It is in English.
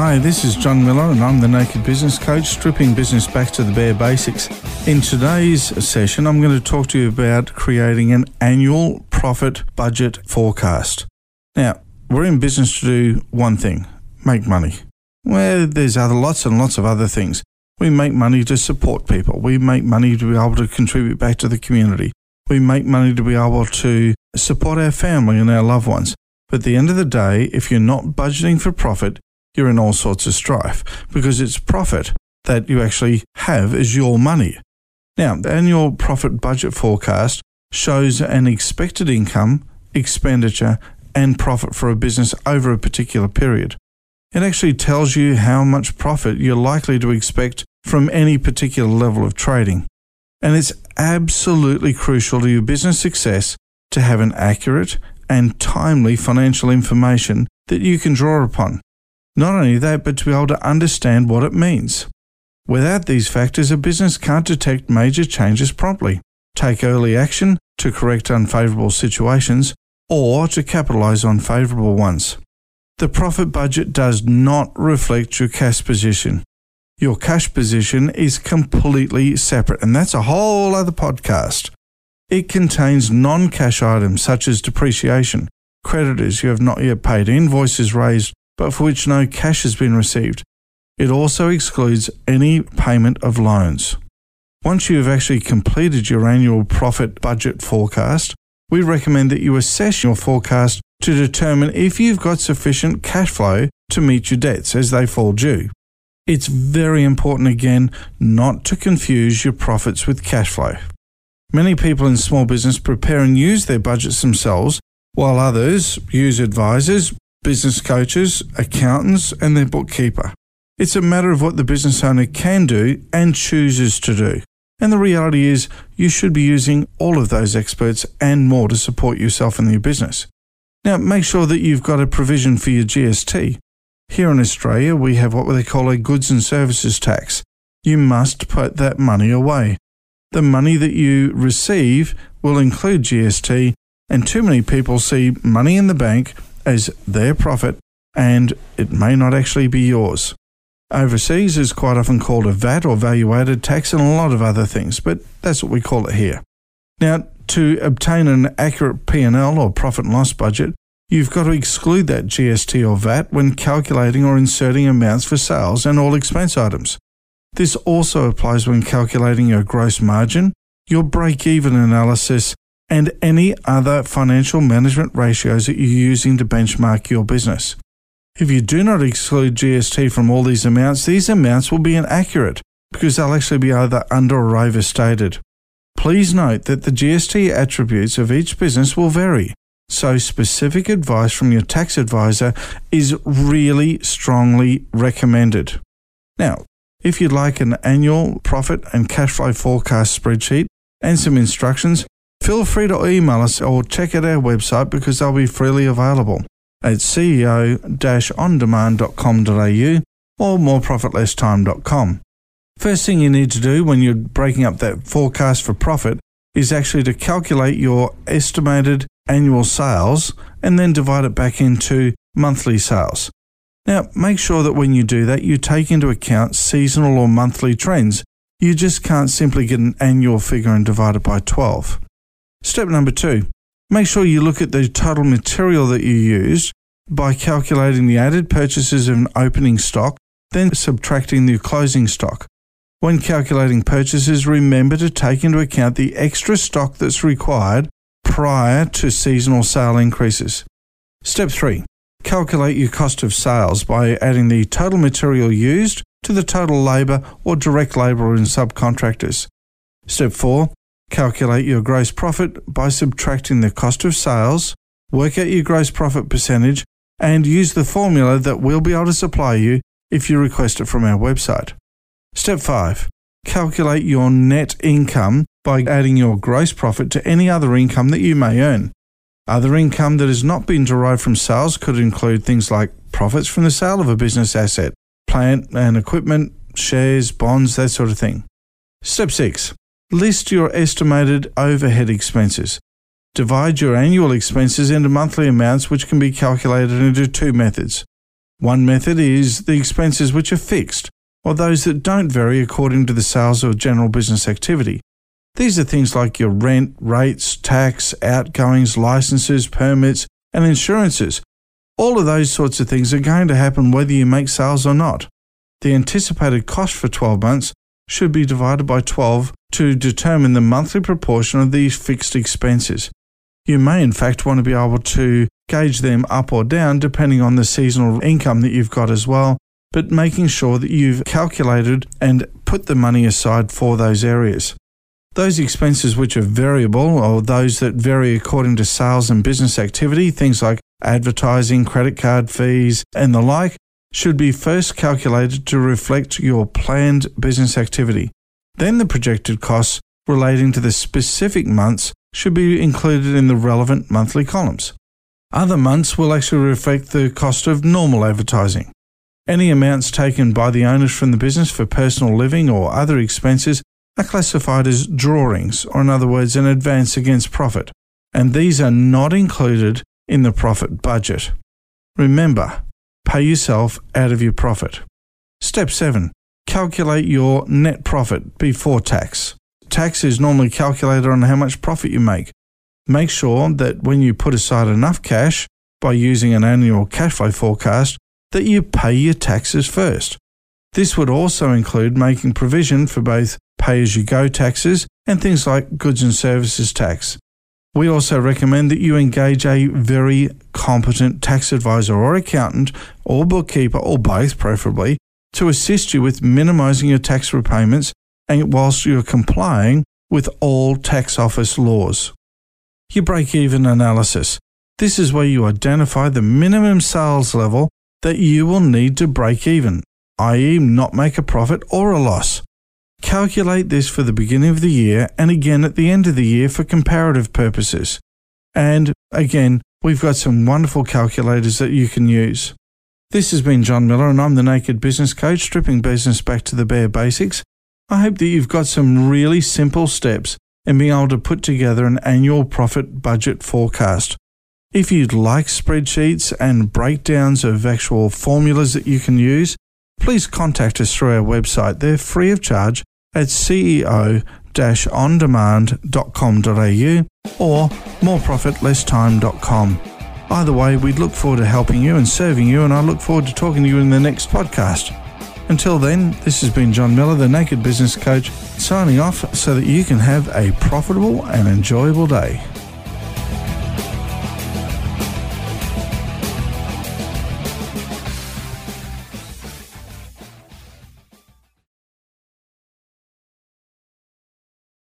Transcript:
Hi, this is John Miller, and I'm the Naked Business Coach, stripping business back to the bare basics. In today's session, I'm going to talk to you about creating an annual profit budget forecast. Now, we're in business to do one thing make money. Well, there's other lots and lots of other things. We make money to support people. We make money to be able to contribute back to the community. We make money to be able to support our family and our loved ones. But at the end of the day, if you're not budgeting for profit, you're in all sorts of strife because it's profit that you actually have as your money. Now, the annual profit budget forecast shows an expected income, expenditure, and profit for a business over a particular period. It actually tells you how much profit you're likely to expect from any particular level of trading. And it's absolutely crucial to your business success to have an accurate and timely financial information that you can draw upon. Not only that, but to be able to understand what it means. Without these factors, a business can't detect major changes promptly, take early action to correct unfavorable situations, or to capitalize on favorable ones. The profit budget does not reflect your cash position. Your cash position is completely separate, and that's a whole other podcast. It contains non cash items such as depreciation, creditors you have not yet paid, invoices raised but for which no cash has been received. It also excludes any payment of loans. Once you have actually completed your annual profit budget forecast, we recommend that you assess your forecast to determine if you've got sufficient cash flow to meet your debts as they fall due. It's very important again not to confuse your profits with cash flow. Many people in small business prepare and use their budgets themselves, while others use advisors, business coaches, accountants, and their bookkeeper. It's a matter of what the business owner can do and chooses to do. And the reality is, you should be using all of those experts and more to support yourself and your business. Now, make sure that you've got a provision for your GST. Here in Australia, we have what they call a goods and services tax. You must put that money away. The money that you receive will include GST, and too many people see money in the bank as their profit and it may not actually be yours. Overseas is quite often called a VAT or value added tax and a lot of other things, but that's what we call it here. Now, to obtain an accurate P&L or profit and loss budget, you've got to exclude that GST or VAT when calculating or inserting amounts for sales and all expense items. This also applies when calculating your gross margin, your break even analysis, and any other financial management ratios that you're using to benchmark your business. If you do not exclude GST from all these amounts, these amounts will be inaccurate because they'll actually be either under or overstated. Please note that the GST attributes of each business will vary, so specific advice from your tax advisor is really strongly recommended. Now, if you'd like an annual profit and cash flow forecast spreadsheet and some instructions, Feel free to email us or check out our website because they'll be freely available at ceo-ondemand.com.au or moreprofitlesstime.com. First thing you need to do when you're breaking up that forecast for profit is actually to calculate your estimated annual sales and then divide it back into monthly sales. Now, make sure that when you do that, you take into account seasonal or monthly trends. You just can't simply get an annual figure and divide it by 12. Step number two, make sure you look at the total material that you used by calculating the added purchases of an opening stock, then subtracting the closing stock. When calculating purchases, remember to take into account the extra stock that's required prior to seasonal sale increases. Step 3. Calculate your cost of sales by adding the total material used to the total labour or direct labour in subcontractors. Step 4. Calculate your gross profit by subtracting the cost of sales, work out your gross profit percentage, and use the formula that we'll be able to supply you if you request it from our website. Step 5. Calculate your net income by adding your gross profit to any other income that you may earn. Other income that has not been derived from sales could include things like profits from the sale of a business asset, plant and equipment, shares, bonds, that sort of thing. Step 6. List your estimated overhead expenses. Divide your annual expenses into monthly amounts, which can be calculated into two methods. One method is the expenses which are fixed, or those that don't vary according to the sales or general business activity. These are things like your rent, rates, tax, outgoings, licenses, permits, and insurances. All of those sorts of things are going to happen whether you make sales or not. The anticipated cost for 12 months should be divided by 12 to determine the monthly proportion of these fixed expenses. You may, in fact, want to be able to gauge them up or down depending on the seasonal income that you've got as well, but making sure that you've calculated and put the money aside for those areas. Those expenses which are variable, or those that vary according to sales and business activity, things like advertising, credit card fees, and the like, should be first calculated to reflect your planned business activity. Then the projected costs relating to the specific months should be included in the relevant monthly columns. Other months will actually reflect the cost of normal advertising. Any amounts taken by the owners from the business for personal living or other expenses are classified as drawings, or in other words, an advance against profit, and these are not included in the profit budget. Remember, pay yourself out of your profit. Step 7. Calculate your net profit before tax. Tax is normally calculated on how much profit you make. Make sure that when you put aside enough cash by using an annual cash flow forecast, that you pay your taxes first. This would also include making provision for both pay as you go taxes and things like goods and services tax. We also recommend that you engage a very competent tax advisor or accountant or bookkeeper or both preferably to assist you with minimizing your tax repayments and whilst you're complying with all tax office laws. Your break even analysis. This is where you identify the minimum sales level that you will need to break even, i.e., not make a profit or a loss. Calculate this for the beginning of the year and again at the end of the year for comparative purposes. And again, we've got some wonderful calculators that you can use. This has been John Miller, and I'm the Naked Business Coach, stripping business back to the bare basics. I hope that you've got some really simple steps in being able to put together an annual profit budget forecast. If you'd like spreadsheets and breakdowns of actual formulas that you can use, please contact us through our website. They're free of charge at ceo-ondemand.com.au or moreprofitlesstime.com. Either way, we'd look forward to helping you and serving you, and I look forward to talking to you in the next podcast. Until then, this has been John Miller, the Naked Business Coach, signing off so that you can have a profitable and enjoyable day.